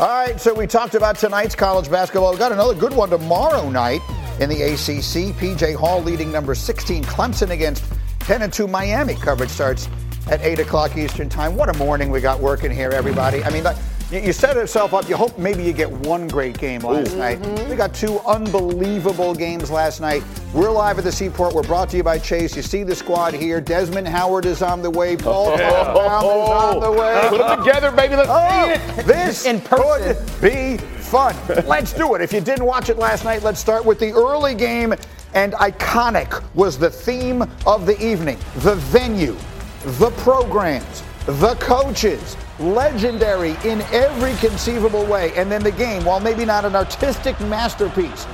All right, so we talked about tonight's college basketball. We've got another good one tomorrow night in the ACC. PJ Hall leading number 16 Clemson against 10 and 2 Miami. Coverage starts at 8 o'clock Eastern Time. What a morning we got working here, everybody. I mean, you set yourself up. You hope maybe you get one great game last Ooh. night. Mm-hmm. We got two unbelievable games last night. We're live at the Seaport. We're brought to you by Chase. You see the squad here. Desmond Howard is on the way. Paul oh, oh, is on the way. Put them together, baby. Let's oh, see it. This in person. could be fun. Let's do it. If you didn't watch it last night, let's start with the early game. And iconic was the theme of the evening. The venue, the programs, the coaches legendary in every conceivable way. And then the game, while maybe not an artistic masterpiece,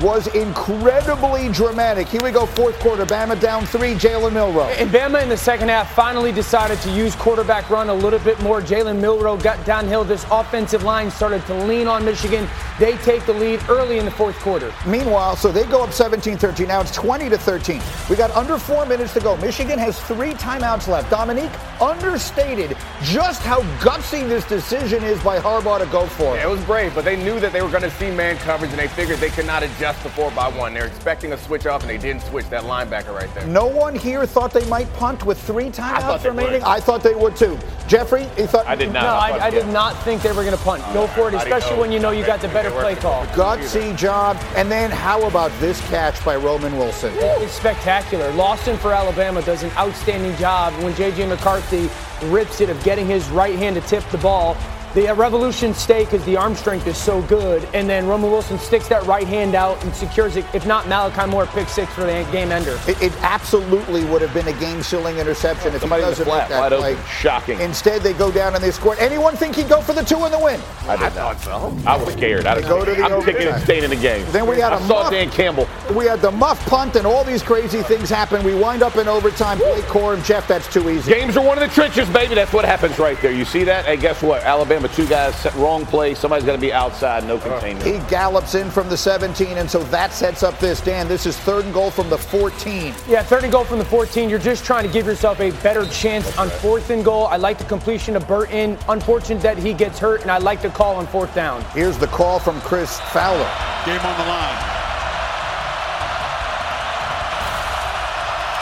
was incredibly dramatic. Here we go, fourth quarter. Bama down three, Jalen Milroe. And Bama in the second half finally decided to use quarterback run a little bit more. Jalen Milroe got downhill. This offensive line started to lean on Michigan. They take the lead early in the fourth quarter. Meanwhile, so they go up 17 13. Now it's 20 to 13. We got under four minutes to go. Michigan has three timeouts left. Dominique understated just how gutsy this decision is by Harbaugh to go for it. Yeah, it was brave, but they knew that they were going to see man coverage, and they figured they could not adjust the four by one. They're expecting a switch off, and they didn't switch that linebacker right there. No one here thought they might punt with three timeouts remaining. I thought they would too. Jeffrey, he thought. I did not. No, I, I did not think they were going to punt. Go for it, especially when you know you got the better play call. Gutsy job. And then how about this catch by Roman Wilson? It's spectacular. Lawson for Alabama does an outstanding job when J.J. McCarthy rips it of getting his right hand to tip the ball the uh, Revolution stay because the arm strength is so good, and then Roman Wilson sticks that right hand out and secures it. If not, Malachi Moore pick six for the game ender. It, it absolutely would have been a game-sealing interception if Somebody he doesn't flat, that play. Open. Shocking. Instead, they go down and they score. Anyone think he'd go for the two and the win? I did I not. So. I was scared. I go to the I'm picking and staying in the game. Then we had I a saw muff, Dan Campbell. We had the muff punt and all these crazy things happen. We wind up in overtime. Blake Corum, Jeff, that's too easy. Games are one of the trenches, baby. That's what happens right there. You see that? Hey, guess what? Alabama, two guys wrong play. Somebody's got to be outside, no uh. containment. He gallops in from the 17, and so that sets up this. Dan, this is third and goal from the 14. Yeah, third and goal from the 14. You're just trying to give yourself a better chance on fourth and goal. I like the completion of Burton. Unfortunate that he gets hurt, and I like the call on fourth down. Here's the call from Chris Fowler. Game on the line.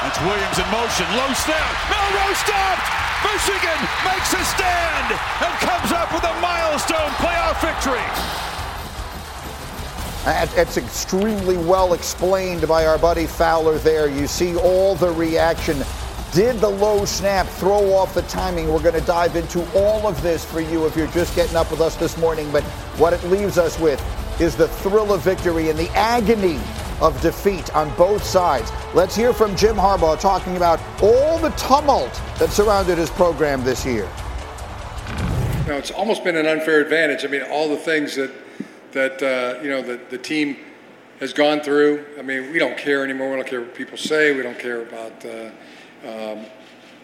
That's Williams in motion. Low snap. Milroe stopped. Michigan makes a stand and comes up with a milestone playoff victory. It's extremely well explained by our buddy Fowler there. You see all the reaction. Did the low snap throw off the timing? We're going to dive into all of this for you if you're just getting up with us this morning. But what it leaves us with is the thrill of victory and the agony of defeat on both sides. Let's hear from Jim Harbaugh talking about all the tumult that surrounded his program this year. You know, it's almost been an unfair advantage. I mean, all the things that that uh, you know the, the team has gone through. I mean, we don't care anymore. We don't care what people say. We don't care about uh, um,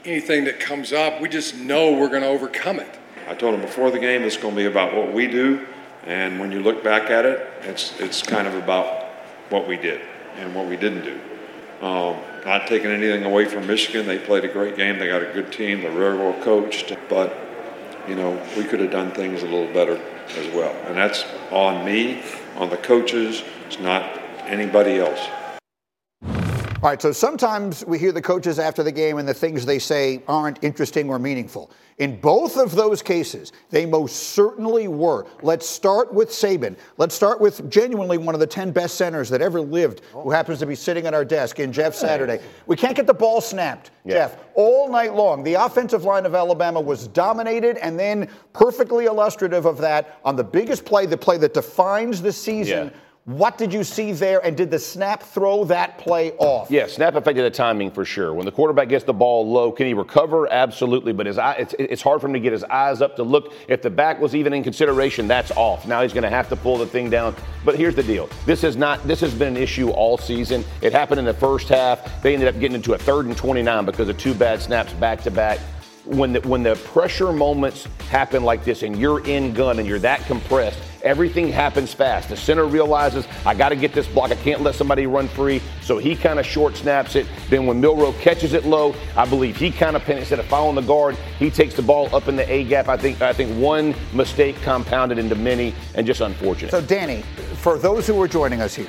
anything that comes up. We just know we're going to overcome it. I told him before the game it's going to be about what we do, and when you look back at it, it's it's kind of about what we did and what we didn't do. Um, not taking anything away from Michigan, they played a great game. They got a good team. They're very well coached, but you know we could have done things a little better as well. And that's on me, on the coaches. It's not anybody else. All right, so sometimes we hear the coaches after the game and the things they say aren't interesting or meaningful. In both of those cases, they most certainly were. Let's start with Saban. Let's start with genuinely one of the 10 best centers that ever lived, who happens to be sitting at our desk in Jeff Saturday. We can't get the ball snapped, yeah. Jeff, all night long. The offensive line of Alabama was dominated, and then perfectly illustrative of that on the biggest play, the play that defines the season. Yeah what did you see there, and did the snap throw that play off? Yeah, snap affected the timing for sure. When the quarterback gets the ball low, can he recover? Absolutely, but his eye, it's, it's hard for him to get his eyes up to look. If the back was even in consideration, that's off. Now he's going to have to pull the thing down. But here's the deal: this is not. This has been an issue all season. It happened in the first half. They ended up getting into a third and 29 because of two bad snaps back to back when the, when the pressure moments happen like this and you're in gun and you're that compressed everything happens fast. The center realizes, I got to get this block. I can't let somebody run free. So he kind of short snaps it. Then when Milroe catches it low, I believe he kind of, pin instead of following the guard, he takes the ball up in the A gap. I think, I think one mistake compounded into many and just unfortunate. So, Danny, for those who are joining us here,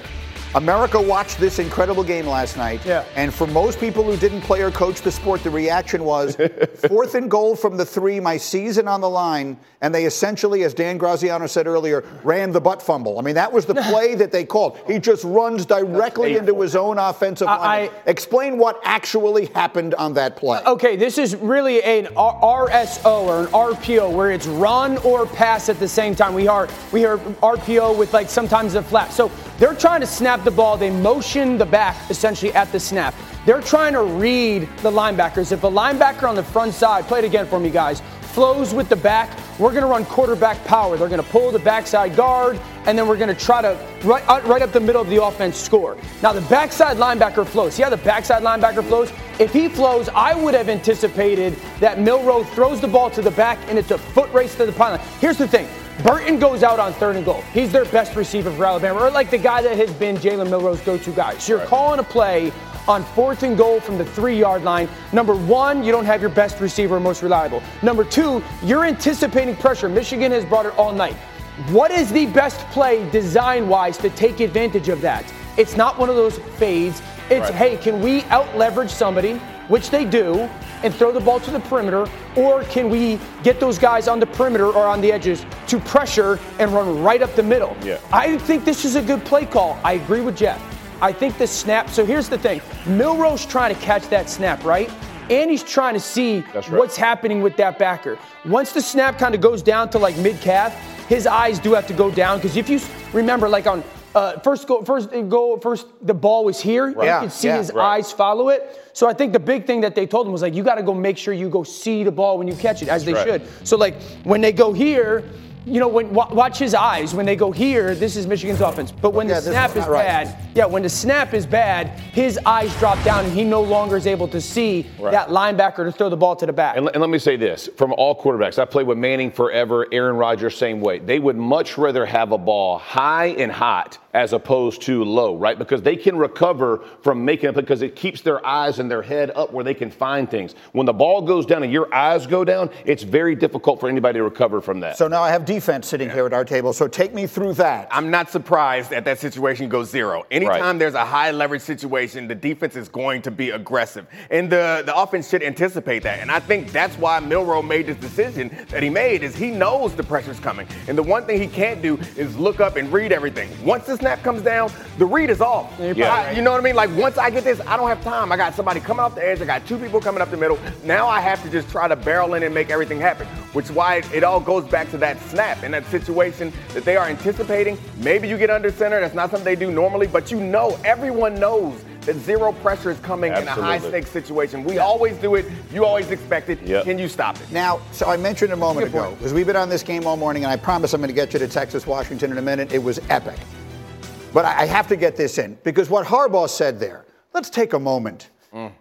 America watched this incredible game last night. Yeah. And for most people who didn't play or coach the sport, the reaction was fourth and goal from the three, my season on the line. And they essentially, as Dan Graziano said earlier, ran the butt fumble. I mean, that was the play that they called. He just runs directly into his own offensive I- line. Explain what actually happened on that play. Uh, okay, this is really an RSO or an RPO where it's run or pass at the same time. We are we are RPO with like sometimes a flat. So they're trying to snap the ball. They motion the back essentially at the snap. They're trying to read the linebackers. If a linebacker on the front side, play it again for me, guys, flows with the back, we're going to run quarterback power. They're going to pull the backside guard, and then we're going to try to right, uh, right up the middle of the offense score. Now the backside linebacker flows. See how the backside linebacker flows? If he flows, I would have anticipated that Milroe throws the ball to the back and it's a foot race to the pylon. Here's the thing. Burton goes out on third and goal. He's their best receiver for Alabama, or like the guy that has been Jalen Milroe's go-to guy. So you're calling a play on fourth and goal from the three yard line. Number one, you don't have your best receiver, most reliable. Number two, you're anticipating pressure. Michigan has brought it all night. What is the best play design wise to take advantage of that? It's not one of those fades. It's, hey, can we out leverage somebody, which they do, and throw the ball to the perimeter, or can we get those guys on the perimeter or on the edges to pressure and run right up the middle? Yeah. I think this is a good play call. I agree with Jeff. I think the snap. So here's the thing Milroe's trying to catch that snap, right? And he's trying to see right. what's happening with that backer. Once the snap kind of goes down to like mid calf, his eyes do have to go down because if you remember, like on uh, first go, first go, first the ball was here, Yeah, you could see yeah, his right. eyes follow it. So I think the big thing that they told him was like, you got to go make sure you go see the ball when you catch it, as they right. should. So like when they go here. You know, when wa- watch his eyes when they go here. This is Michigan's offense, but when Yeah, the snap is is right. bad, yeah, when the snap is bad, his eyes drop down and he no longer is able to see Right. that linebacker to throw the ball to the back. And, and let me say this from all quarterbacks, I played with Manning forever, Aaron Rodgers, same way. They would much rather have a ball high and hot as opposed to low, right? Because they can recover from making it because it keeps their eyes and their head up where they can find things. When the ball goes down and your eyes go down, it's very difficult for anybody to recover from that. So now I have defense sitting here at our table. So take me through that. I'm not surprised that that situation goes zero. Anytime there's a high leverage situation, the defense is going to be aggressive. And the, the offense should anticipate that. And I think that's why Milroe made this decision that he made is he knows the pressure's coming. And the one thing he can't do is look up and read everything. Once the snap comes down, the read is off. Yeah. I- you know what I mean? Like once I get this, I don't have time. I got somebody coming off the edge. I got two people coming up the middle. Now I have to just try to barrel in and make everything happen. Which is why it, it all goes back to that snap and that situation that they are anticipating. Maybe you get under center. That's not something they do normally, but you know, everyone knows that zero pressure is coming in a high stakes situation. We always do it. You always expect it. Yep. Can you stop it? Now, so I mentioned a moment ago, because we've been on this game all morning, and I promise I'm going to get you to Texas, Washington in a minute. It was epic. But I have to get this in, because what Harbaugh said there, let's take a moment.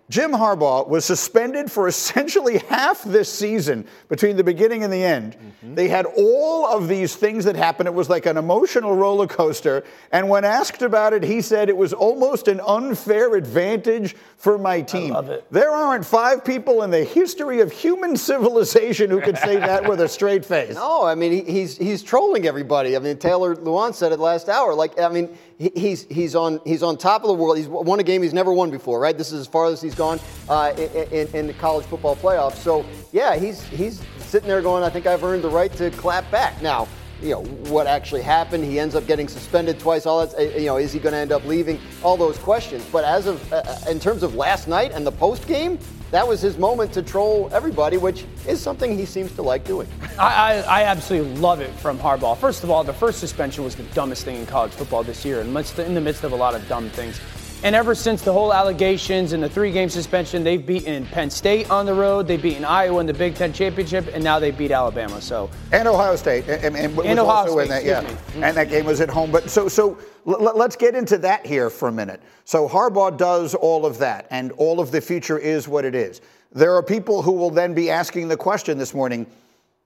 Jim Harbaugh was suspended for essentially half this season between the beginning and the end. Mm-hmm. They had all of these things that happened. It was like an emotional roller coaster. And when asked about it, he said it was almost an unfair advantage for my team. love it. There aren't five people in the history of human civilization who could say that with a straight face. No, I mean he's he's trolling everybody. I mean Taylor Lewan said it last hour. Like I mean he's he's on he's on top of the world. He's won a game he's never won before, right? This is as far as he's gone uh, in, in, the college football playoffs. So yeah, he's he's sitting there going, I think I've earned the right to clap back. Now you know what actually happened. He ends up getting suspended twice. All that uh, you know is he going to end up leaving? All those questions. But as of uh, in terms of last night and the post game. That was his moment to troll everybody, which is something he seems to like doing. I, I, I absolutely love it from Harbaugh. First of all, the first suspension was the dumbest thing in college football this year, in, midst, in the midst of a lot of dumb things. And ever since the whole allegations and the three game suspension, they've beaten Penn State on the road, they've beaten Iowa in the Big Ten championship, and now they beat Alabama. So And Ohio State, and, and, was And Ohio also in State, that, yeah. me. And that game was at home. But so, so l- l- let's get into that here for a minute. So Harbaugh does all of that, and all of the future is what it is. There are people who will then be asking the question this morning: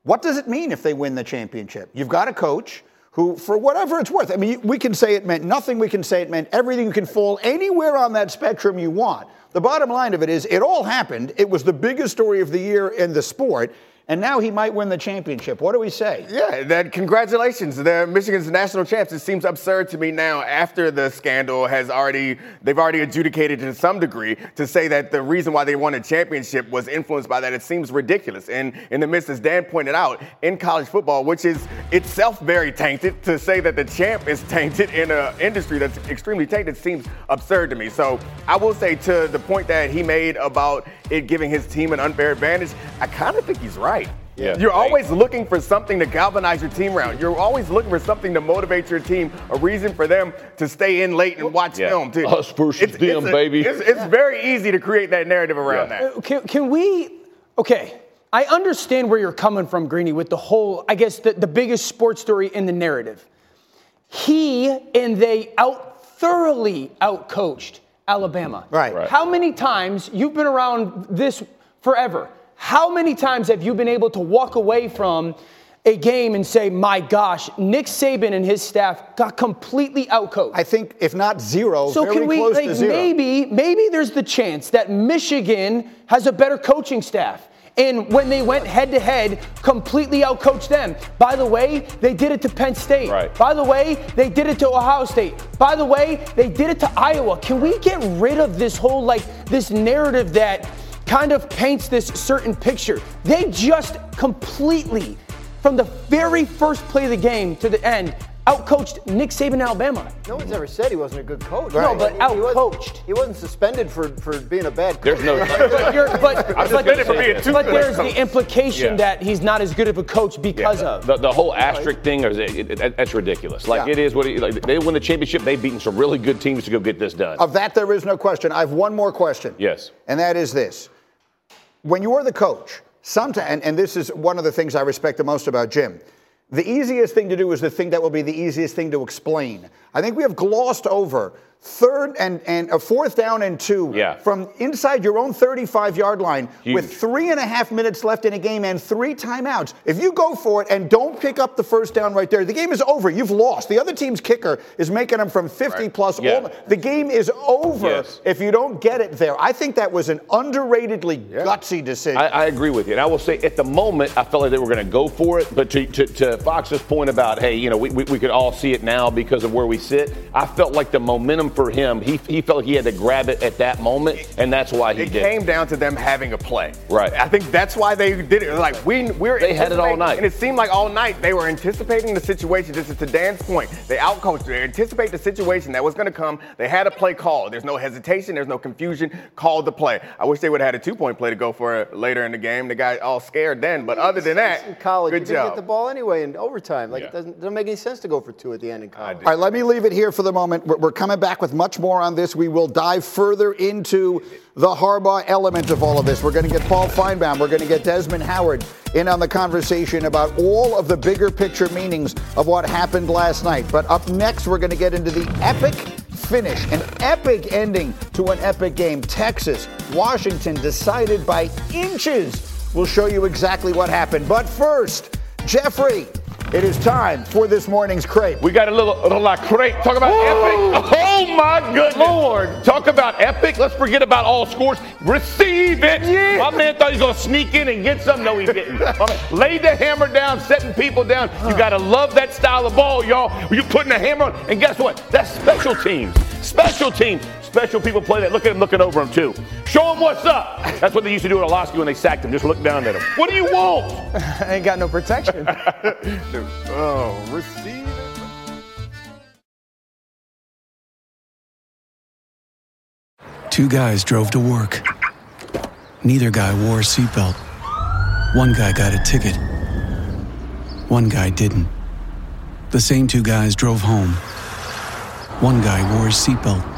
What does it mean if they win the championship? You've got a coach who, for whatever it's worth, I mean, we can say it meant nothing, we can say it meant everything, you can fall anywhere on that spectrum you want. The bottom line of it is, it all happened. It was the biggest story of the year in the sport and now he might win the championship. What do we say? Yeah, that congratulations. They're Michigan's national champs. It seems absurd to me now after the scandal has already they've already adjudicated to some degree to say that the reason why they won a championship was influenced by that. It seems ridiculous. And in the midst, as Dan pointed out, in college football, which is itself very tainted, to say that the champ is tainted in an industry that's extremely tainted seems absurd to me. So I will say to the point that he made about it giving his team an unfair advantage, I kind of think he's right right. Yeah, You're right. always looking for something to galvanize your team around. You're always looking for something to motivate your team, a reason for them to stay in late and watch yeah. film. To, Us versus it's, them, it's a, baby. It's, it's very easy to create that narrative around yeah. that. Uh, can, can we? Okay, I understand where you're coming from, Greeny, with the whole, I guess, the, the biggest sports story in the narrative. He and they out thoroughly outcoached Alabama. Right. right. How many times you've been around this forever? How many times have you been able to walk away from a game and say, my gosh, Nick Saban and his staff got completely outcoached. I think if not zero, so can we like maybe maybe there's the chance that Michigan has a better coaching staff. And when they went head to head, completely outcoached them. By the way, they did it to Penn State. Right. By the way, they did it to Ohio State. By the way, they did it to Iowa. Can we get rid of this whole like this narrative that kind of paints this certain picture. They just completely, from the very first play of the game to the end, outcoached Nick Saban, Alabama. No one's ever said he wasn't a good coach. Right. No, but he, outcoached. He, he, wasn't suspended for, for being a bad coach. There's no. but, but, but, but there's the implication yeah. that he's not as good of a coach because yeah. of the, the whole asterisk thing. Is it, it, that's ridiculous. Like yeah. it is what it, like, they win the championship. They've beaten some really good teams to go get this done. Of that, there is no question. I have one more question. Yes, and that is this when you are the coach, sometimes, and, and this is one of the things I respect the most about Jim, the easiest thing to do is the thing that will be the easiest thing to explain. I think we have glossed over third and, and a fourth down and two yeah. from inside your own 35 yard line Huge. with three and a half minutes left in a game and three timeouts. If you go for it and don't pick up the first down right there, the game is over. You've lost. The other team's kicker is making them from 50 right. plus. Yeah. All, the game is over yes. if you don't get it there. I think that was an underratedly yeah. gutsy decision. I, I, agree with you. And I will say at the moment, I felt like they were going to go for it. But to, to, to, Fox's point about, hey, you know, we, we, we could all see it now because of where we sit, I felt like the momentum for him, he he felt he had to grab it at that moment, and that's why he it did. It came down to them having a play. Right. I think that's why they did it. Like we we're they had it all night, and it seemed like all night they were anticipating the situation. This is to Dan's point. They outcoached. They anticipate the situation that was going to come. They had a play call. There's no hesitation. There's no confusion. Called the play. I wish they would have had a two point play to go for it later in the game. They got all scared then. But other than that, in college, good you job. get the ball anyway in overtime. Like yeah. it doesn't, doesn't make any sense to go for two at the end in college. All right, let me leave it here for the moment. We're, we're coming back with much more on this. We will dive dive further into the Harbaugh element of all of this. We're going to get Paul Finebaum. We're going to get Desmond Howard in on the conversation about all of the bigger picture meanings of what happened last night. But up next, we're going to get into the epic finish, an epic ending to an epic game. Texas, Washington decided by inches. We'll show you exactly what happened. But first, Jeffrey, it is time for this morning's crepe. We got a little, a little crepe. Talk about Whoa. epic. Oh my goodness. Lord. Talk about epic. Let's forget about all scores. Receive it. Yeah. My man thought he was going to sneak in and get some. No, he didn't. Lay the hammer down, setting people down. You uh. got to love that style of ball, y'all. You're putting a hammer on. And guess what? That's special teams. Special teams. Special people play that. Look at him looking over him, too. Show him what's up. That's what they used to do at Olosky when they sacked him. Just look down at him. What do you want? I ain't got no protection. oh, receive Two guys drove to work. Neither guy wore a seatbelt. One guy got a ticket. One guy didn't. The same two guys drove home. One guy wore a seatbelt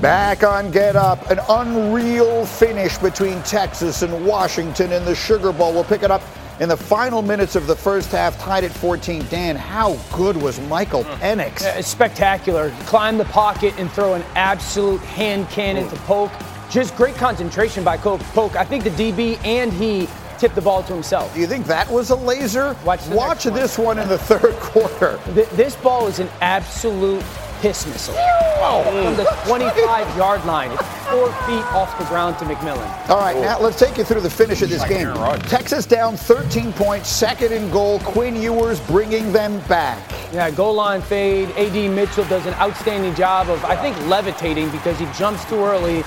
Back on Get Up, an unreal finish between Texas and Washington in the Sugar Bowl. We'll pick it up in the final minutes of the first half, tied at 14. Dan, how good was Michael Penix? Uh, spectacular. Climb the pocket and throw an absolute hand cannon to Polk. Just great concentration by Polk. I think the DB and he tipped the ball to himself. Do you think that was a laser? Watch Watch this one in the third quarter. Th- this ball is an absolute piss missile. From the 25 yard line. It's four feet off the ground to McMillan. All right, now let's take you through the finish of this game. Texas down 13 points, second and goal. Quinn Ewers bringing them back. Yeah, goal line fade. AD Mitchell does an outstanding job of, I think, levitating because he jumps too early.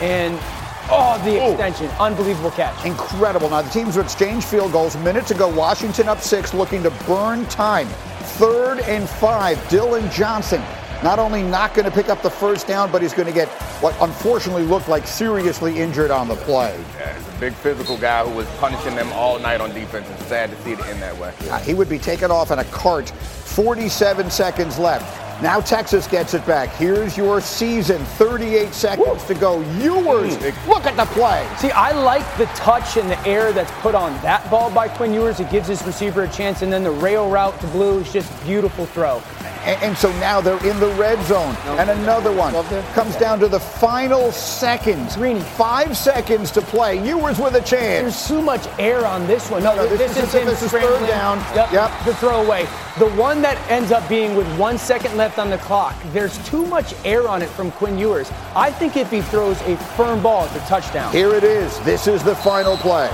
And, oh, the extension. Unbelievable catch. Incredible. Now, the teams will exchange field goals. Minutes ago, Washington up six, looking to burn time. Third and five, Dillon Johnson. Not only not going to pick up the first down, but he's going to get what unfortunately looked like seriously injured on the play. Yeah, he's a big physical guy who was punishing them all night on defense. It's sad to see it end that way. Uh, he would be taken off in a cart. 47 seconds left. Now Texas gets it back. Here's your season. 38 seconds to go. Ewers, hmm. look at the play. See, I like the touch and the air that's put on that ball by Quinn Ewers. It gives his receiver a chance, and then the rail route to Blue is just beautiful throw. And, and so now they're in the red zone. And another one comes down to the final seconds. Greeny. Five seconds to play. Ewers with a chance. There's too much air on this one. No, no, this is- him this is third down. Yep, Yep. The throwaway. The one that ends up being with one second left on the clock. There's too much air on it from Quinn Ewers. I think if he throws a firm ball, it's a touchdown. Here it is. This is the final play.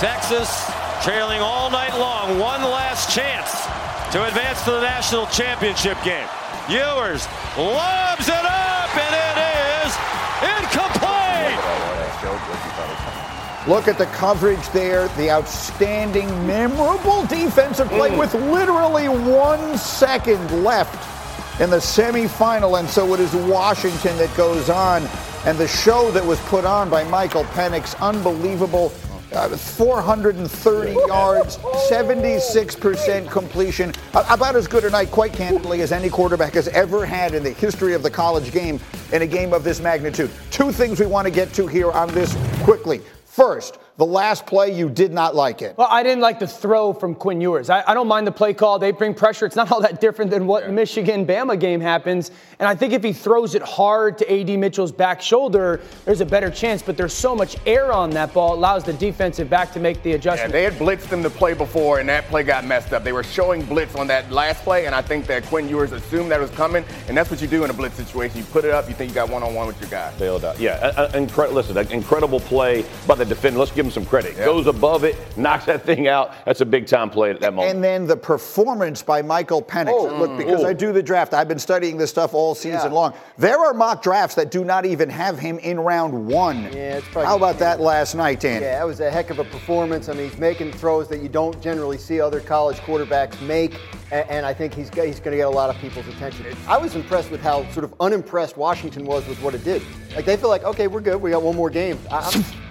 Texas trailing all night long. One last chance to advance to the national championship game. Ewers lobs it up, and it is incomplete. Look at the coverage there, the outstanding, memorable defensive play with literally one second left in the semifinal. And so it is Washington that goes on. And the show that was put on by Michael Penix, unbelievable. Uh, 430 yards, 76% completion. Uh, about as good a night, quite candidly, as any quarterback has ever had in the history of the college game in a game of this magnitude. Two things we want to get to here on this quickly. First, the last play, you did not like it. Well, I didn't like the throw from Quinn Ewers. I, I don't mind the play call. They bring pressure. It's not all that different than what Michigan Bama game happens. And I think if he throws it hard to AD Mitchell's back shoulder, there's a better chance. But there's so much air on that ball, it allows the defensive back to make the Yeah, adjustment. they had blitzed them the play before, and that play got messed up. They were showing blitz on that last play, and I think that Quinn Ewers assumed that was coming, and that's what you do in a blitz situation. You put it up, you think you got one-on-one with your guy. Bailed out. Yeah, uh, uh, incre- listen, an incredible play by the defender. Let's give give him some credit. Goes above it, knocks that thing out. That's a big time play at that moment. And then the performance by Michael Penix. Oh, Look, because oh. I do the draft, I've been studying this stuff all season Yeah. long. There are mock drafts that do not even have him in round one. Yeah, it's probably- How about that last night, Dan? Yeah, that was a heck of a performance. I mean, he's making throws that you don't generally see other college quarterbacks make, and, and I think he's he's going to get a lot of people's attention. I was impressed with how sort of unimpressed Washington was with what it did. Like they feel like, okay, we're good. We got one more game. I,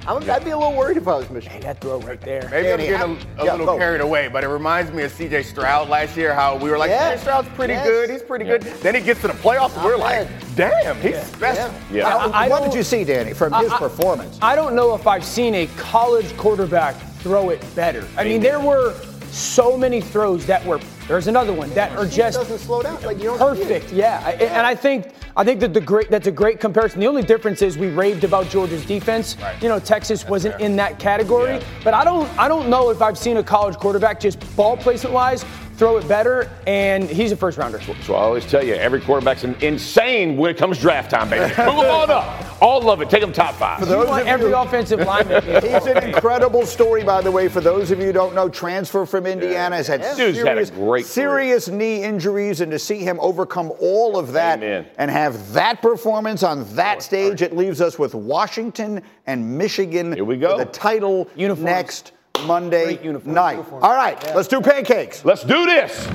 I'm, I'm, I'd be a little worried if I was Michigan. That throw right there. Maybe I'm getting a, a yeah, little go. carried away, but it reminds me of C.J. Stroud last year. How we were like, Yeah. "CJ Stroud's pretty Yes. good. He's pretty good." Then he gets to the playoffs, and we're like, "Damn, he's special." Yeah. How- I what did you see, Danny, from his performance? I don't know if I've seen a college quarterback throw it better. I mean, there were so many throws that were. There's another one that are He just doesn't slow down. Like you don't perfect. Yeah, I- and I think I think that the great that's a great comparison. The only difference is we raved about Georgia's defense. You know, Texas wasn't in that category. But I don't I don't know if I've seen a college quarterback just ball placement wise throw it better. And he's a first rounder. So I always tell you, every quarterback's in- insane when it comes draft time, baby. Move them on up. All of it. Take them top five. You those want of every you- offensive lineman. He's an incredible story, by the way. For those of you who don't know, transfer from Indiana has had Dude's had a serious, great serious knee injuries, and to see him overcome all of that Amen. and have that performance on that stage, it leaves us with Washington and Michigan Here we go. the title Uniforms. next Monday Great night. Uniforms. All right, let's do pancakes. Let's do this.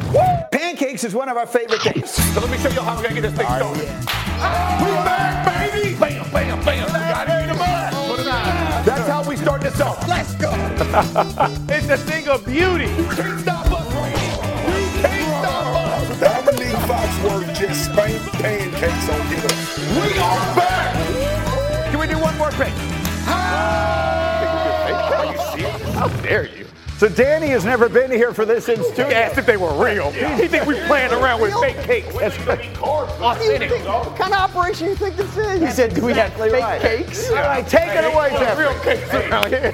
Pancakes is one of our favorite things. So let me show you how we're gonna get this thing started. We back, baby! Bam, bam, bam. We gotta eat 'em up. Put 'em out. That's how we start this off. Let's go. it's a thing of beauty. You can't stop us. You can't stop us. Dominique Foxworth just spanked pancakes on get up. We are back. Can we do one more thing? Are you serious? How dare you? So Danny has never been here for this in He studio. asked if they were real. He think we're playing around with fake cakes. That's What do you think- What kind of operation you think this is? He said, "Do we have Exactly fake right. cakes?" All right, take it away, Jeffrey. real cakes around here.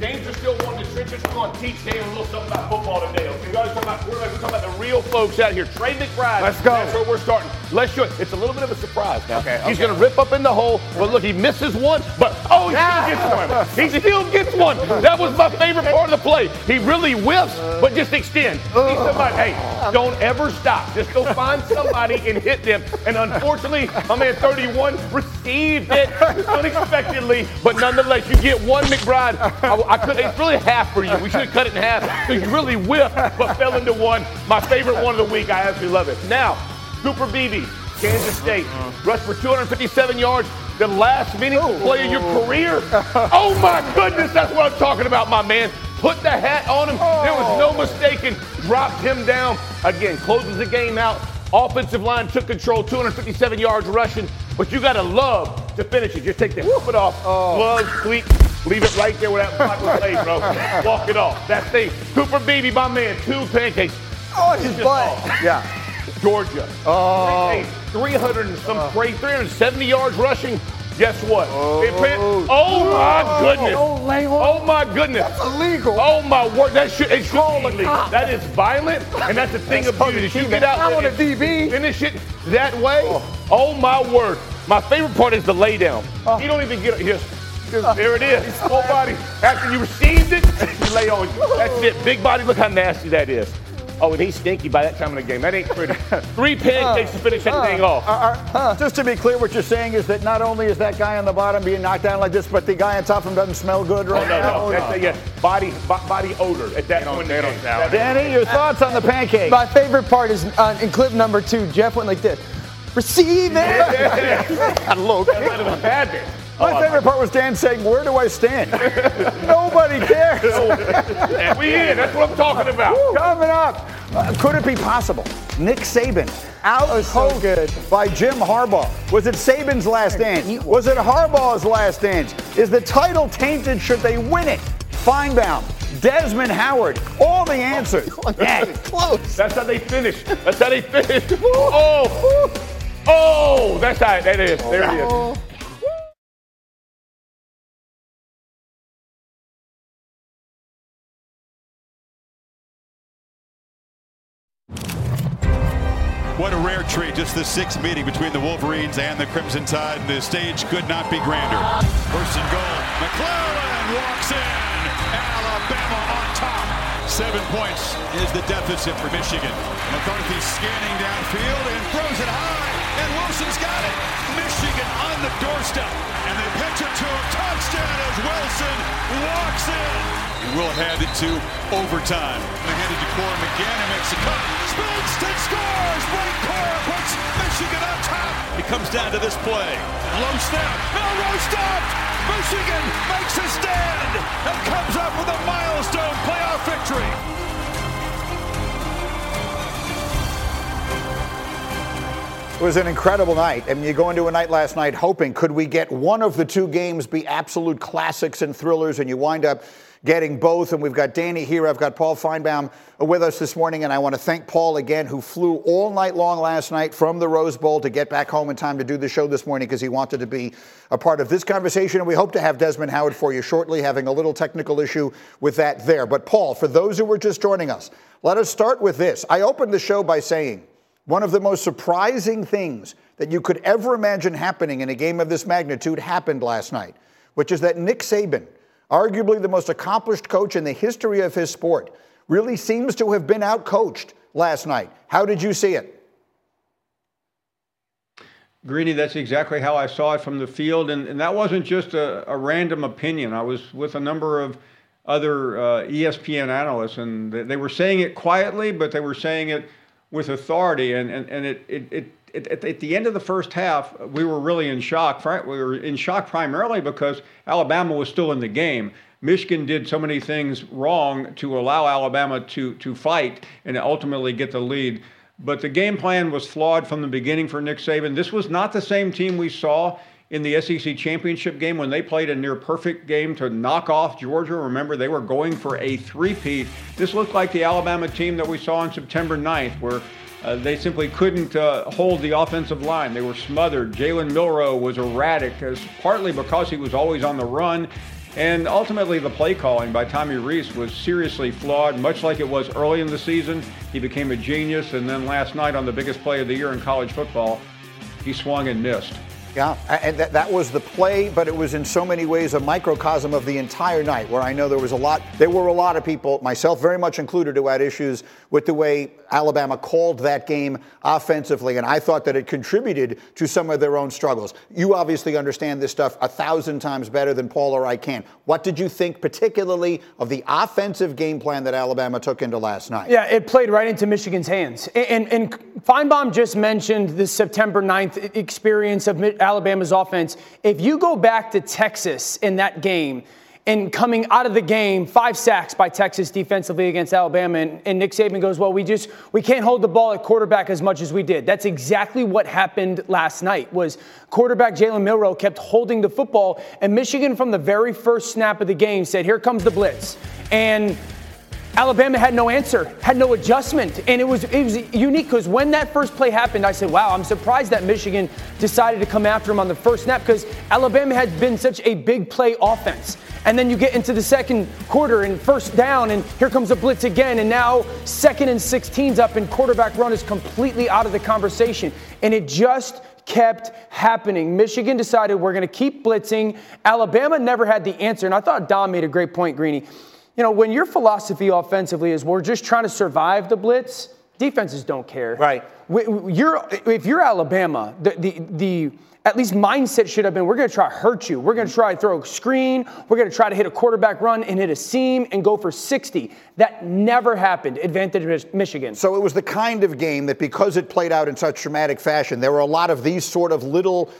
James are still one of the trenches. We're going to teach Dave a little something about football today. Okay, you guys talking about quarterback. We're talking about the real folks out here. Trey McBride. Let's go. That's where we're starting. Let's show it. It's a little bit of a surprise now. Okay, He's okay. going to rip up in the hole. But look, he misses one. But oh, he still gets one. He still gets one. That was my favorite part of the play. He really whiffs, but just extend. He's somebody. Hey, don't ever stop. Just go find somebody and hit them. And unfortunately, my man 31 received it unexpectedly, but nonetheless, you get one McBride. I, I could. It's really half for you. We should have cut it in half because you really whiffed, but fell into one. My favorite one of the week. I absolutely love it. Now, Cooper Beebe, Kansas State, rushed for 257 yards. The last meaningful oh. play of your career. Oh my goodness, that's what I'm talking about, my man. Put the hat on him. There was no oh. mistaking. Dropped him down. Again, closes the game out. Offensive line took control, 257 yards rushing. But you got to love to finish it. Just take the foot off. Oh. Gloves, cleats, leave it right there where that block was laid, bro. Walk it off. That thing. Cooper Beebe, my man, two pancakes. Oh, his Just butt. off. Yeah. Georgia. Oh. 300 and some crazy, 370 yards rushing. Guess what? It pan- oh my goodness. Oh my goodness. That's illegal. Oh my word. That should it should be illegal. That is violent, and that's a thing of beauty. You get out I want a DB. Finish it that way. Oh my word. My favorite part is the lay down. You don't even get it. Just, just there it is. Full body. After you received it, you lay on. That's it. Big body. Look how nasty that is. Oh, and he's stinky by that time of the game. That ain't pretty. Three pancakes to finish that thing off. Uh, Just to be clear, what you're saying is that not only is that guy on the bottom being knocked down like this, but the guy on top of him doesn't smell good Oh, right no, now. no. That's a, yeah, body, bo- body odor at that point. in the game. That- Danny, your thoughts on the pancake? My favorite part is uh, in clip number two. Jeff went like this. Receive it. I look. That might have been bad. My favorite part was Dan saying, "Where do I stand?" Nobody cares. We in. That's what I'm talking about. Coming up, uh, could it be possible? Nick Saban out coached by Jim Harbaugh. Was it Saban's last dance? Was it Harbaugh's last dance? Is the title tainted? Should they win it? Finebaum, Desmond Howard, all the answers. next. Close. That's how they finish. That's how they finish. Oh, oh, that's how that is. There it is. Just the sixth meeting between the Wolverines and the Crimson Tide. and The stage could not be grander. First and goal. McClellan walks in. Alabama on top. Seven points is the deficit for Michigan. McCarthy scanning downfield and throws it high. And Wilson's got it. Michigan on the doorstep. And they pitch it to him. Touchdown as Wilson walks in. And we'll head it to overtime. They hand it to Corey McGann makes the cut. Spins and scores. Blake Corum puts Michigan on top. It comes down to this play. Low snap. Milroe stopped. Michigan makes a stand and comes up with a milestone playoff victory. It was an incredible night. I mean, you go into a night last night hoping, could we get one of the two games be absolute classics and thrillers, and you wind up getting both. And we've got Danny here. I've got Paul Finebaum with us this morning. And I want to thank Paul again, who flew all night long last night from the Rose Bowl to get back home in time to do the show this morning because he wanted to be a part of this conversation. And we hope to have Desmond Howard for you shortly, having a little technical issue with that there. But, Paul, for those who were just joining us, let us start with this. I opened the show by saying, one of the most surprising things that you could ever imagine happening in a game of this magnitude happened last night, which is that Nick Saban, arguably the most accomplished coach in the history of his sport, really seems to have been outcoached last night. How did you see it? Greeny, that's exactly how I saw it from the field. And, and that wasn't just a, a, random opinion. I was with a number of other uh, ESPN analysts, and they were saying it quietly, but they were saying it with authority, and and, and it, it, it, it at, at the end of the first half, we were really in shock. We were in shock primarily because Alabama was still in the game. Michigan did so many things wrong to allow Alabama to to fight and ultimately get the lead. But the game plan was flawed from the beginning for Nick Saban. This was not the same team we saw in the SEC championship game when they played a near perfect game to knock off Georgia. Remember, they were going for a three-peat. This looked like the Alabama team that we saw on September 9th, where uh, they simply couldn't uh, hold the offensive line. They were smothered. Jalen Milroe was erratic, partly because he was always on the run. And ultimately, the play calling by Tommy Rees was seriously flawed, much like it was early in the season. He became a genius, and then last night on the biggest play of the year in college football, he swung and missed. Yeah, and that, that was the play, but it was in so many ways a microcosm of the entire night where I know there was a lot, there were a lot of people, myself very much included, who had issues with the way Alabama called that game offensively, and I thought that it contributed to some of their own struggles. You obviously understand this stuff a thousand times better than Paul or I can. What did you think, particularly, of the offensive game plan that Alabama took into last night? Yeah, it played right into Michigan's hands. And, and, and Finebaum just mentioned the September 9th experience of Alabama's offense. If you go back to Texas in that game, and coming out of the game, five sacks by Texas defensively against Alabama. And, and, Nick Saban goes, Well, we just we can't hold the ball at quarterback as much as we did. That's exactly what happened last night. Was quarterback Jalen Milroe kept holding the football, and Michigan from the very first snap of the game said, Here comes the blitz. And Alabama had no answer, had no adjustment, and it was it was unique because when that first play happened, I said, "Wow, I'm surprised that Michigan decided to come after him on the first snap because Alabama had been such a big play offense." And then you get into the second quarter and first down, and here comes a blitz again, and now second and 16's up, and quarterback run is completely out of the conversation, and it just kept happening. Michigan decided we're going to keep blitzing. Alabama never had the answer, and I thought Dom made a great point, Greeny you know, when your philosophy offensively is we're just trying to survive the blitz, defenses don't care. Right. You're, if you're Alabama, the, the, the at least mindset should have been we're going to try to hurt you. We're going to try to throw a screen. We're going to try to hit a quarterback run and hit a seam and go for 60. That never happened. Advantage Michigan. So it was the kind of game that because it played out in such dramatic fashion, there were a lot of these sort of little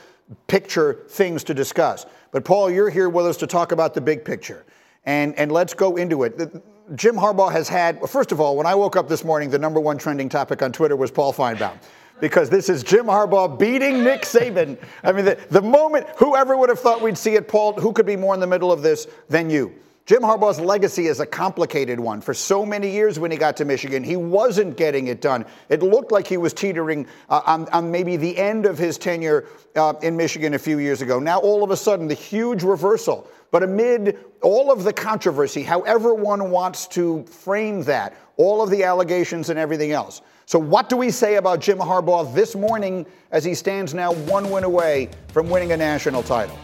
picture things to discuss. But Paul, you're here with us to talk about the big picture and, and let's go into it. Jim Harbaugh has had, first of all, when I woke up this morning, the number one trending topic on Twitter was Paul Finebaum. Because this is Jim Harbaugh beating Nick Saban. I mean, the, the moment, whoever would have thought we'd see it, Paul, who could be more in the middle of this than you? Jim Harbaugh's legacy is a complicated one. For so many years when he got to Michigan, he wasn't getting it done. It looked like he was teetering uh, on, on, maybe the end of his tenure uh, in Michigan a few years ago. Now, all of a sudden, the huge reversal but amid all of the controversy, however one wants to frame that, all of the allegations and everything else. So, what do we say about Jim Harbaugh this morning as he stands now one win away from winning a national title?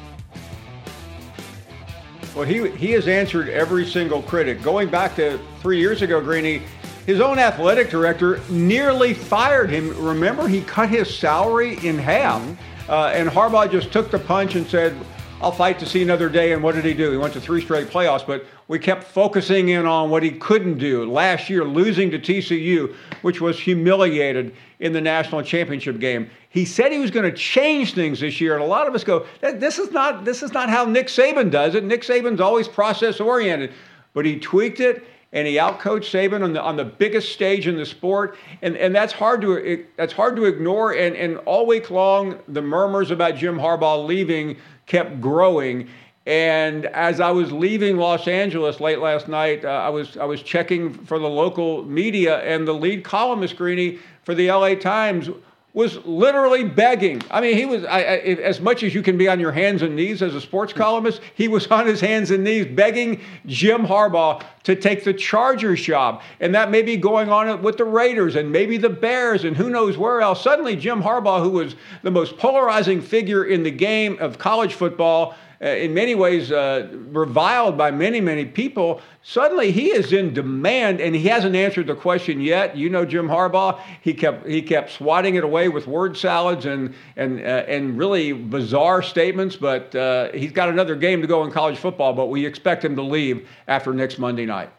Well, he, he has answered every single critic. Going back to three years ago, Greeny, his own athletic director nearly fired him. Remember, he cut his salary in half. Mm-hmm. Uh, and Harbaugh just took the punch and said, I'll fight to see another day. And what did he do? He went to three straight playoffs, but we kept focusing in on what he couldn't do. Last year, losing to TCU, which was humiliated in the national championship game. He said he was going to change things this year, and a lot of us go, "This is not this is not how Nick Saban does it. Nick Saban's always process oriented." But he tweaked it, and he outcoached Saban on the on the biggest stage in the sport, and and that's hard to that's hard to ignore. And and all week long, the murmurs about Jim Harbaugh leaving kept growing. And as I was leaving Los Angeles late last night, uh, I was I was checking for the local media, and the lead columnist Greeny for the LA Times was literally begging. I mean, he was I, I, as much as you can be on your hands and knees as a sports columnist. He was on his hands and knees begging Jim Harbaugh to take the Chargers job, and that may be going on with the Raiders and maybe the Bears and who knows where else. Suddenly, Jim Harbaugh, who was the most polarizing figure in the game of college football in many ways uh, reviled by many, many people, suddenly he is in demand and he hasn't answered the question yet. You know Jim Harbaugh, he kept, he kept swatting it away with word salads and, and, uh, and really bizarre statements, but uh, he's got another game to go in college football, but we expect him to leave after next Monday night.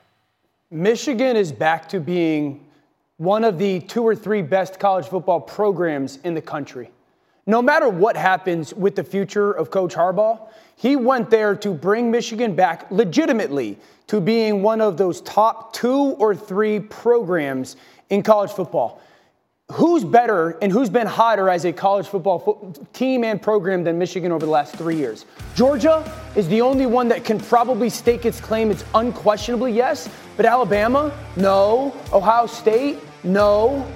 Michigan is back to being one of the two or three best college football programs in the country. No matter what happens with the future of Coach Harbaugh, he went there to bring Michigan back legitimately to being one of those top two or three programs in college football. Who's better and who's been hotter as a college football fo- team and program than Michigan over the last three years? Georgia is the only one that can probably stake its claim. It's unquestionably yes, but Alabama, no. Ohio State, no.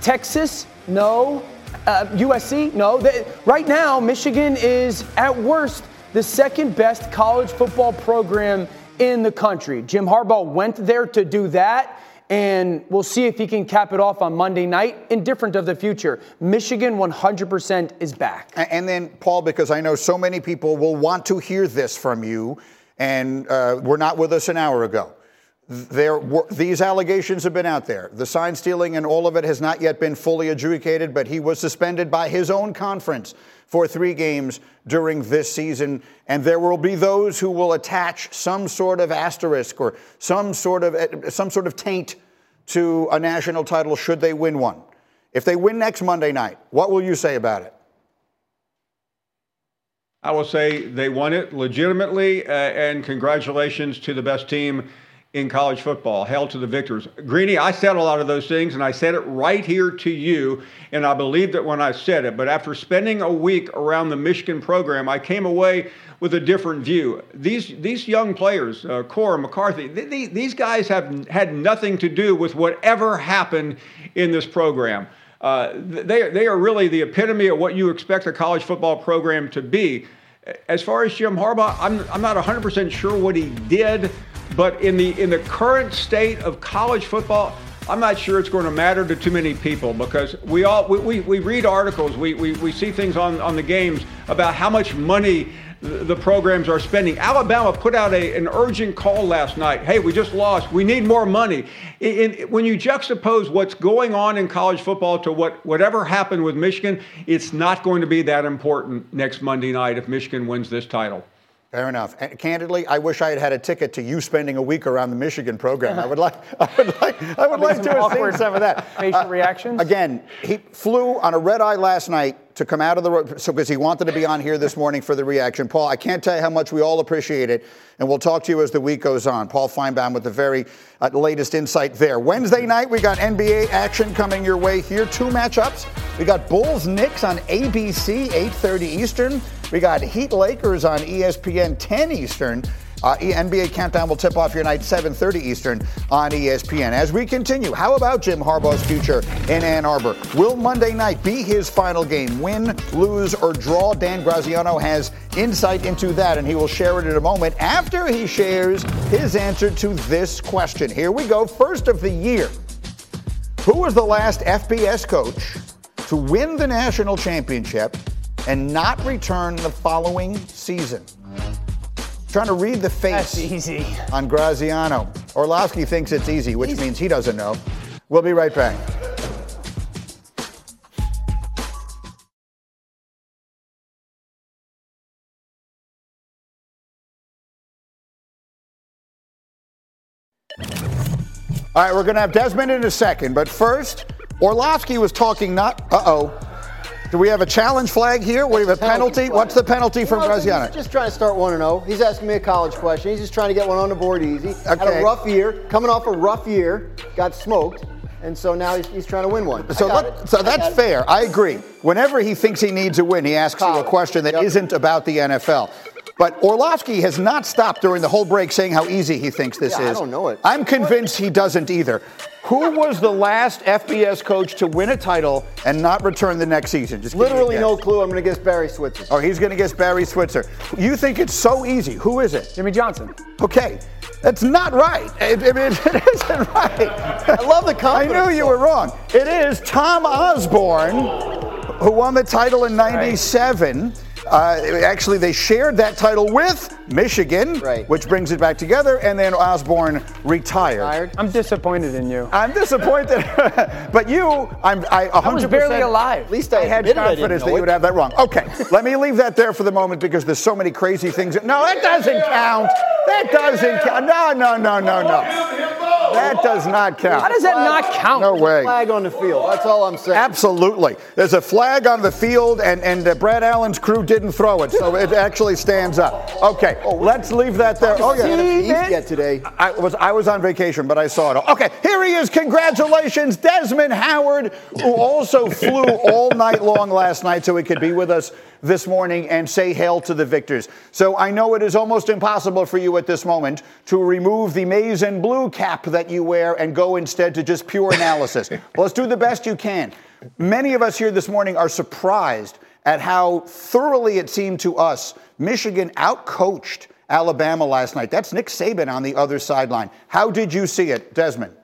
Texas, no. Uh, USC, no. They, right now, Michigan is at worst the second best college football program in the country. Jim Harbaugh went there to do that, and we'll see if he can cap it off on Monday night. Indifferent of the future, Michigan 100% is back. And then, Paul, because I know so many people will want to hear this from you, and uh, were not with us an hour ago. There were, these allegations have been out there. The sign stealing and all of it has not yet been fully adjudicated, but he was suspended by his own conference for three games during this season. And there will be those who will attach some sort of asterisk or some sort of, some sort of taint to a national title should they win one. If they win next Monday night, what will you say about it? I will say they won it legitimately, uh, and congratulations to the best team in college football. Hell to the victors. Greeny, I said a lot of those things, and I said it right here to you, and I believed it when I said it. But after spending a week around the Michigan program, I came away with a different view. These these young players, uh, Corum, McCarthy, th- these guys have had nothing to do with whatever happened in this program. Uh, they, they are really the epitome of what you expect a college football program to be. As far as Jim Harbaugh, I'm, I'm not 100% sure what he did but in the in the current state of college football, I'm not sure it's going to matter to too many people because we all we, we, we read articles, we, we, we see things on, on the games about how much money the programs are spending. Alabama put out a, an urgent call last night. Hey, we just lost. We need more money. In, in, when you juxtapose what's going on in college football to what whatever happened with Michigan, it's not going to be that important next Monday night if Michigan wins this title. Fair enough. And candidly, I wish I had had a ticket to you spending a week around the Michigan program. I would like, I would like, I would like to have seen some of that. Facial uh, reactions. Again, he flew on a red eye last night to come out of the road, so because he wanted to be on here this morning for the reaction. Paul, I can't tell you how much we all appreciate it, and we'll talk to you as the week goes on. Paul Finebaum with the very uh, latest insight there. Wednesday night, we got NBA action coming your way here. Two matchups. We got Bulls Knicks on ABC, 8:30 Eastern. We got Heat Lakers on ESPN 10 Eastern. Uh, NBA Countdown will tip off your night 7:30 Eastern on ESPN. As we continue, how about Jim Harbaugh's future in Ann Arbor? Will Monday night be his final game? Win, lose, or draw? Dan Graziano has insight into that, and he will share it in a moment after he shares his answer to this question. Here we go. First of the year. Who was the last FBS coach to win the national championship and not return the following season? Trying to read the face That's easy. on Graziano. Orlovsky thinks it's easy, which means he doesn't know. We'll be right back. All right, we're going to have Desmond in a second, but first, Orlovsky was talking not. Uh oh. Do we have a challenge flag here? We have a penalty. What's the penalty from You Graziano? He's just trying to start 1 0. He's asking me a college question. He's just trying to get one on the board easy. Had Okay. a rough year, coming off a rough year, got smoked, and so now he's, he's trying to win one. So, let- so I that's it. fair. I agree. Whenever he thinks he needs a win, he asks you a question that not about the NFL. But Orlovsky has not stopped during the whole break saying how easy he thinks this Yeah, I don't know it. I'm convinced he doesn't either. Who was the last FBS coach to win a title and not return the next season? Just give me a Literally no clue. I'm going to guess Barry Switzer. Oh, he's going to guess Barry Switzer. You think it's so easy. Who is it? Jimmy Johnson. Okay. That's not right. I I mean, it isn't right. I love the comment. I knew you were wrong. It is Tom Osborne who won the title in 97. Uh, actually, they shared that title with Michigan, Right. which brings it back together, and then Osborne retired. Tired? I'm disappointed in you. I'm disappointed, but you, I'm, I 100%. I was barely alive. At least I, I had admitted I didn't confidence that you would have that wrong. Okay, let me leave that there for the moment because there's so many crazy things. No, that doesn't count. That doesn't count. No, no, no, no, no. That does not count. How does that not count? No way. Flag on the field. That's all I'm saying. Absolutely. There's a flag on the field, and, and uh, Brad Allen's crew didn't throw it, so it actually stands up. Okay, let's leave that there. Oh, yeah. NFC yet today. I was I was on vacation, but I saw it. all. Okay, here he is. Congratulations, Desmond Howard, who also flew all night long last night so he could be with us this morning and say hail to the victors. So I know it is almost impossible for you at this moment to remove the maize and blue cap that you wear and go instead to just pure analysis. well, let's do the best you can. Many of us here this morning are surprised at how thoroughly it seemed to us Michigan outcoached Alabama last night. That's Nick Saban on the other sideline. How did you see it, Desmond?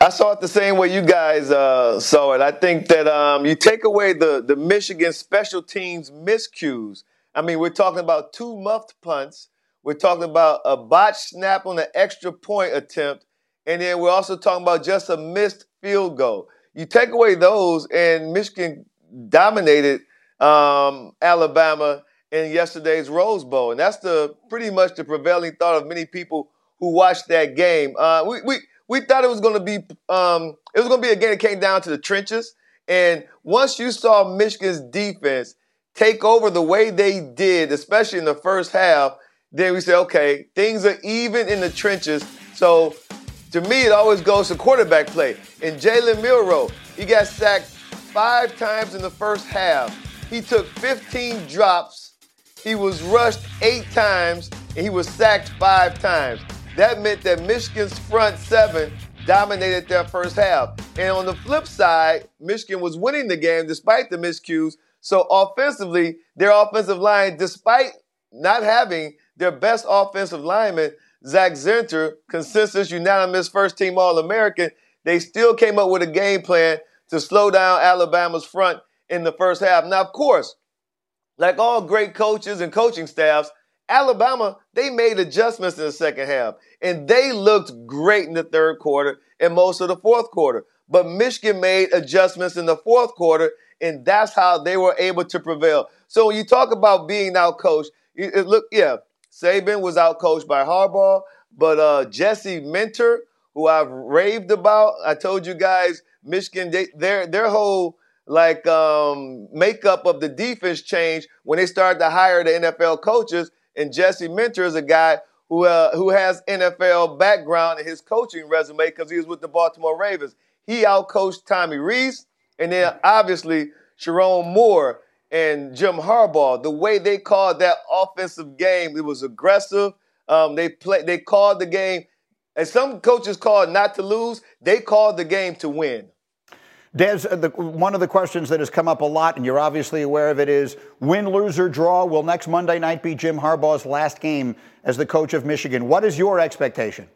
I saw it the same way you guys uh, saw it. I think that um, you take away the, the Michigan special teams miscues. I mean, we're talking about two muffed punts. We're talking about a botched snap on an extra point attempt. And then we're also talking about just a missed field goal. You take away those, and Michigan dominated um, Alabama in yesterday's Rose Bowl. And that's the pretty much the prevailing thought of many people who watched that game. Uh, we, we, we thought it was going to be um, it was going to be a game that came down to the trenches. And once you saw Michigan's defense take over the way they did, especially in the first half, then we said, okay, things are even in the trenches. So to me, it always goes to quarterback play. And Jalen Milroe, he got sacked five times in the first half. He took 15 drops. He was rushed eight times, and he was sacked five times. That meant that Michigan's front seven dominated their first half. And on the flip side, Michigan was winning the game despite the miscues. So offensively, their offensive line, despite not having their best offensive lineman, Zak Zinter, consensus unanimous first team All American, they still came up with a game plan to slow down Alabama's front in the first half. Now, of course, like all great coaches and coaching staffs, Alabama, they made adjustments in the second half, and they looked great in the third quarter and most of the fourth quarter. But Michigan made adjustments in the fourth quarter, and that's how they were able to prevail. So when you talk about being outcoached, it, it look, yeah, Saban was out coached by Harbaugh, but uh, Jesse Minter, who I've raved about, I told you guys, Michigan, they, their their whole like um, makeup of the defense changed when they started to hire the NFL coaches. And Jesse Minter is a guy who uh, who has NFL background in his coaching resume because he was with the Baltimore Ravens. He outcoached Tommy Rees, and then obviously Sherrone Moore and Jim Harbaugh. The way they called that offensive game, it was aggressive. Um, they play, they called the game, and some coaches called not to lose. They called the game to win. Des, uh, the, one of the questions that has come up a lot, and you're obviously aware of it, is win, lose, or draw. Will next Monday night be Jim Harbaugh's last game as the coach of Michigan? What is your expectation?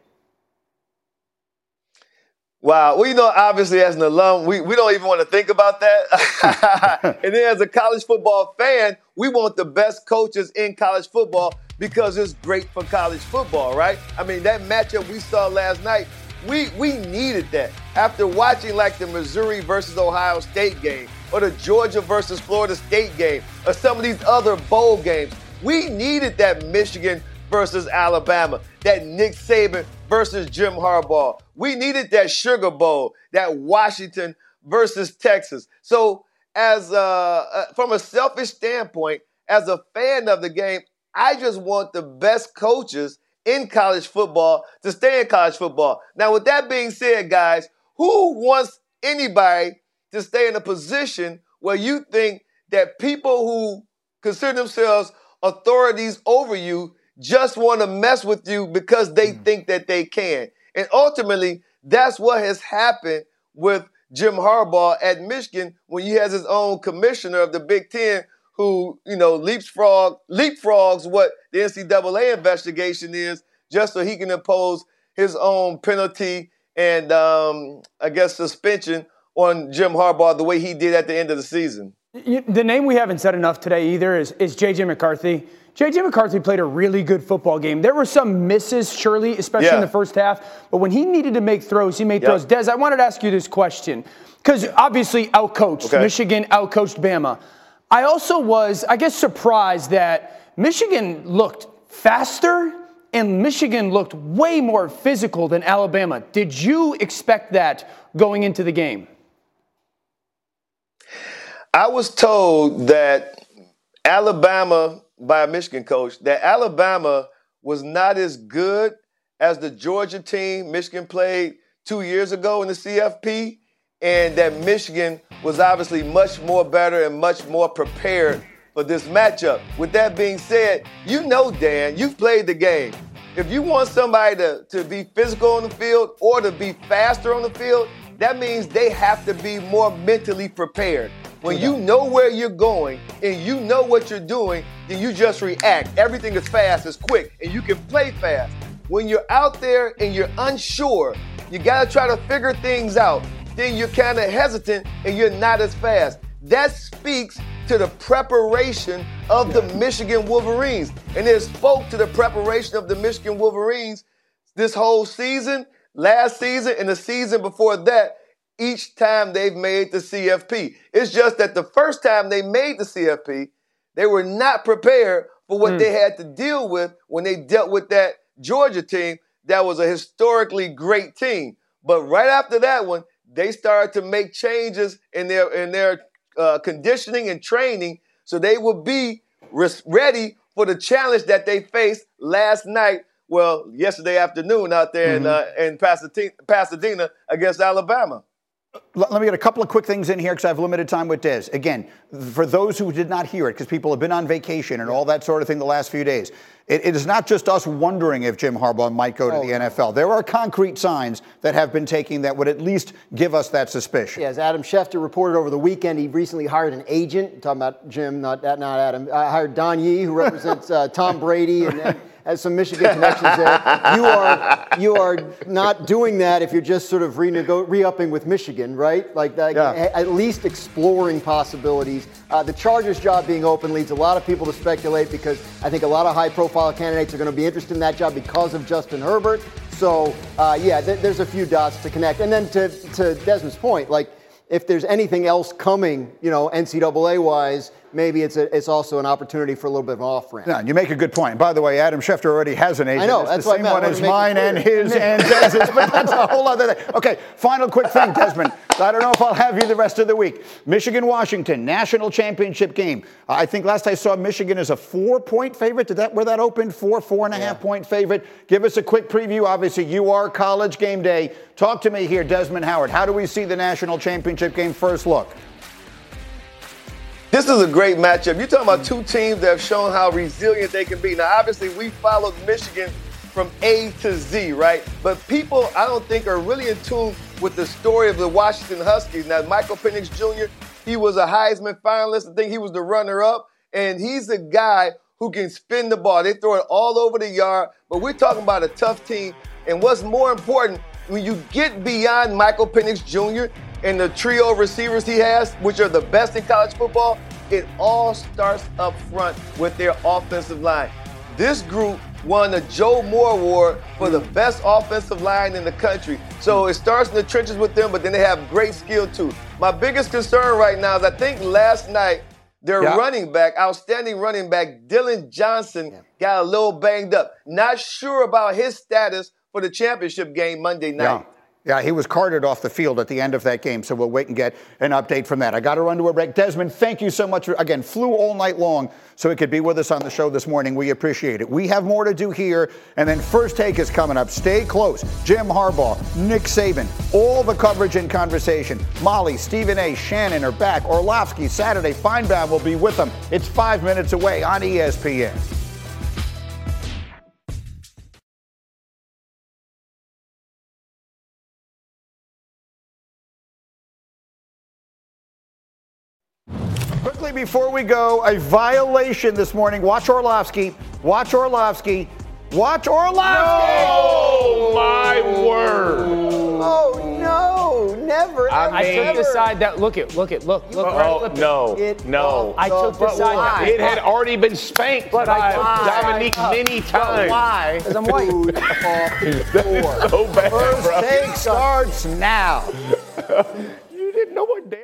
Wow. Well, you know, obviously as an alum, we, we don't even want to think about that. and then as a college football fan, we want the best coaches in college football because it's great for college football, right? I mean, that matchup we saw last night, we we needed that. After watching like the Missouri versus Ohio State game, or the Georgia versus Florida State game, or some of these other bowl games, we needed that Michigan versus Alabama, that Nick Saban versus Jim Harbaugh. We needed that Sugar Bowl, that Washington versus Texas. So, as uh, uh, from a selfish standpoint, as a fan of the game, I just want the best coaches in college football to stay in college football. Now, with that being said, guys, who wants anybody to stay in a position where you think that people who consider themselves authorities over you just want to mess with you because they mm. think that they can. And ultimately, that's what has happened with Jim Harbaugh at Michigan when he has his own commissioner of the Big Ten who, you know, leapfrog leapfrogs what the NCAA investigation is just so he can impose his own penalty and um, I guess suspension on Jim Harbaugh the way he did at the end of the season. The name we haven't said enough today either is, is J.J. McCarthy. J.J. McCarthy played a really good football game. There were some misses, surely, especially yeah. in the first half. But when he needed to make throws, he made yep. throws. Des, I wanted to ask you this question because obviously outcoached. Okay. Michigan outcoached Bama. I also was, I guess, surprised that Michigan looked faster and Michigan looked way more physical than Alabama. Did you expect that going into the game? I was told that Alabama by a Michigan coach that Alabama was not as good as the Georgia team Michigan played two years ago in the CFP, and that Michigan was obviously much more better and much more prepared for this matchup. With that being said, you know, Dan, you've played the game. If you want somebody to, to be physical on the field or to be faster on the field, that means they have to be more mentally prepared. When you know where you're going and you know what you're doing, then you just react. Everything is fast, it's quick, and you can play fast. When you're out there and you're unsure, you got to try to figure things out. Then you're kind of hesitant and you're not as fast. That speaks to the preparation of the Michigan Wolverines. And it spoke to the preparation of the Michigan Wolverines this whole season, last season, and the season before that each time they've made the CFP. It's just that the first time they made the CFP, they were not prepared for what mm. they had to deal with when they dealt with that Georgia team that was a historically great team. But right after that one, they started to make changes in their in their uh, conditioning and training so they would be res- ready for the challenge that they faced last night. Well, yesterday afternoon out there mm-hmm. in, uh, in Pasadena, Pasadena against Alabama. Let me get a couple of quick things in here because I have limited time with Des. Again, for those who did not hear it, because people have been on vacation and all that sort of thing the last few days, it, it is not just us wondering if Jim Harbaugh might go to oh, the NFL. There are concrete signs that have been taken that would at least give us that suspicion. Yeah, as Adam Schefter reported over the weekend, he recently hired an agent. I'm talking about Jim, not, that not Adam. I hired Don Yee, who represents uh, Tom Brady and, and has some Michigan connections there. You are you are not doing that if you're just sort of re-upping with Michigan, right? Like, like yeah. at least exploring possibilities. Uh, the Chargers job being open leads a lot of people to speculate because I think a lot of high-profile candidates are going to be interested in that job because of Justin Herbert. So uh, yeah, th- there's a few dots to connect. And then to to Desmond's point, like if there's anything else coming, you know, NCAA wise maybe it's, a, it's also an opportunity for a little bit of an off ramp. Yeah, you make a good point. By the way, Adam Schefter already has an agent. I know, it's that's the same one as mine and his and Des's, but that's a whole other thing. Okay, final quick thing, Desmond. I don't know if I'll have you the rest of the week. Michigan Washington, national championship game. I think last I saw Michigan is a four point favorite. Did that where that opened? Four, four and a yeah. half point favorite. Give us a quick preview. Obviously, you are college game day. Talk to me here, Desmond Howard. How do we see the national championship game first look? This is a great matchup. You're talking about two teams that have shown how resilient they can be. Now, obviously, we followed Michigan from A to Z, right? But people, I don't think, are really in tune with the story of the Washington Huskies. Now, Michael Penix Jr., he was a Heisman finalist. I think he was the runner up. And he's a guy who can spin the ball. They throw it all over the yard. But we're talking about a tough team. And what's more important, when you get beyond Michael Penix Jr. and the trio of receivers he has, which are the best in college football, it all starts up front with their offensive line. This group won the Joe Moore Award for the best offensive line in the country. So it starts in the trenches with them, but then they have great skill too. My biggest concern right now is I think last night their Yeah. running back, outstanding running back, Dillon Johnson, got a little banged up. Not sure about his status for the championship game Monday night. Yeah. Yeah, he was carted off the field at the end of that game, so we'll wait and get an update from that. I got to run to a break. Desmond, thank you so much. Again, flew all night long so he could be with us on the show this morning. We appreciate it. We have more to do here, and then First Take is coming up. Stay close. Jim Harbaugh, Nick Saban, all the coverage and conversation. Molly, Stephen A., Shannon are back. Orlovsky, Saturday, Finebaum will be with them. It's five minutes away on ESPN. Before we go, a violation this morning. Watch Orlovsky. Watch Orlovsky. Watch Orlovsky. Oh my word! Oh no, never. I, ever, took the side that look it, look it, look, look. right, Oh flip it. no, It- no! I took the But side why? that It had already been spanked But by I took Dominique up. many But times. why? Because I'm white. Food off four. So bad, First bro. take starts now. You didn't know what damn.